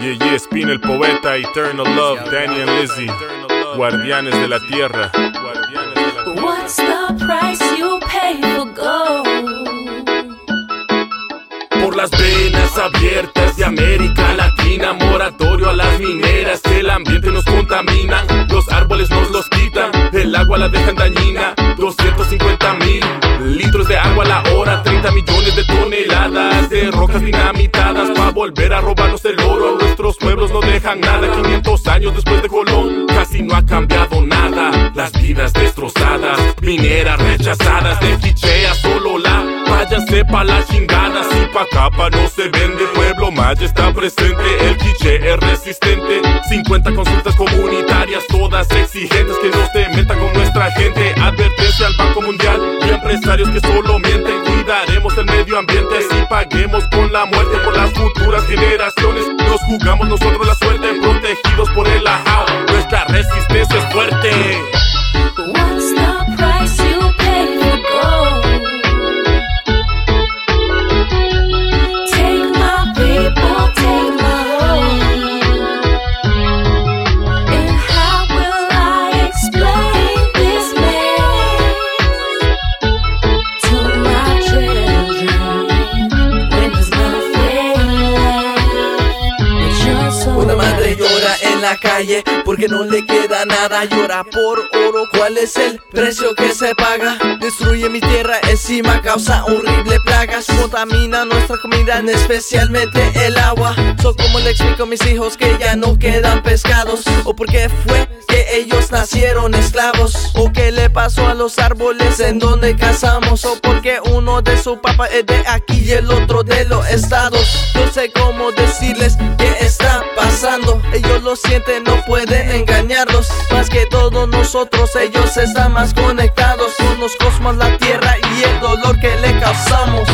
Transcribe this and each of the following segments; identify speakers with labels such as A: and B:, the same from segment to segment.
A: Yeah, yeah, Spin el poeta, Eternal Love, Danny and Lizzy, Guardianes de la Tierra.
B: What's the price you pay for gold?
C: Por las venas abiertas de América Latina, moratorio a las mineras, que el ambiente nos contamina, los árboles nos los quitan, el agua la dejan dañina, 250 mil litros de agua a la hora, 30 millones de toneladas de rocas dinamitadas para volver a robarnos el oro. A nuestros pueblos no dejan nada, 500 años después de Colón, casi no ha cambiado nada. Las vidas destrozadas, mineras rechazadas, de Quichea solo la váyanse pa' la chingada, si pa' capa no se vende, pueblo maya está presente, el quiche es resistente, 50 consultas comunitarias, todas exigentes, que no se metan con nuestra gente, advertencia al Banco Mundial y empresarios que solo mienten, cuidaremos el medio ambiente, si paguemos con la muerte por las futuras generaciones, nos jugamos nosotros la suerte, protegidos por el ajao, nuestra resistencia es fuerte.
D: Calle porque no le queda nada. Llora por oro. ¿Cuál es el precio que se paga? Destruye mi tierra encima, causa horrible plagas. Contamina nuestra comida, especialmente el agua. So, como le explico a mis hijos que ya no quedan pescados? ¿O por qué fue que ellos nacieron esclavos? ¿O qué le pasó a los árboles en donde cazamos? ¿O por qué uno de su papá es de aquí y el otro de los estados? No sé cómo decirles. Ellos lo sienten, no pueden engañarlos. Más que todos nosotros, ellos están más conectados con los cosmos, la tierra y el dolor que le causamos.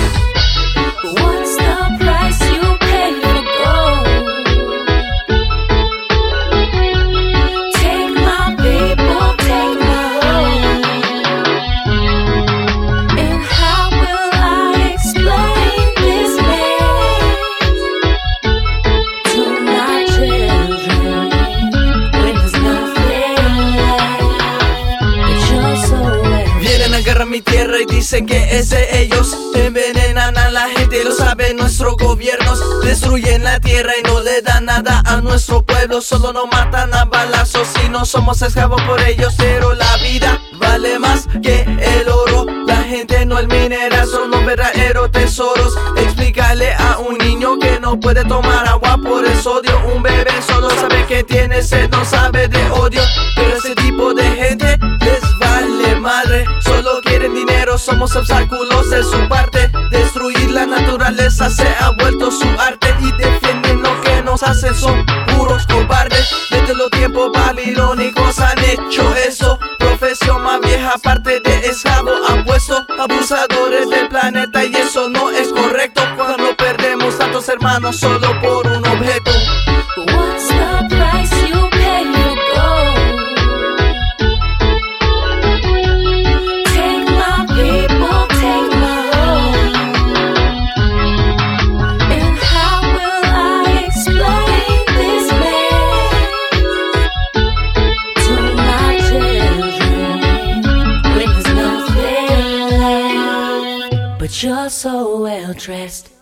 D: Mi tierra y dicen que es de ellos. Envenenan a la gente, lo saben nuestros gobiernos. Destruyen la tierra y no le dan nada a nuestro pueblo. Solo nos matan a balazos y no somos esclavos por ellos. Pero la vida vale más que el oro. La gente no el mineral, son los verdaderos tesoros. Explícale a un niño que no puede tomar agua por el sodio. Un bebé solo sabe que tiene sed, no sabe de odio. Solo quieren dinero, somos obstáculos de su parte. Destruir la naturaleza se ha vuelto su arte y defienden lo que nos hacen, son puros cobardes. Desde los tiempos babilónicos han hecho eso. Profesión más vieja, parte de esclavo apuesto. Abusadores del planeta y eso no es correcto. Cuando perdemos tantos hermanos solo por un objeto.
B: You're so well dressed.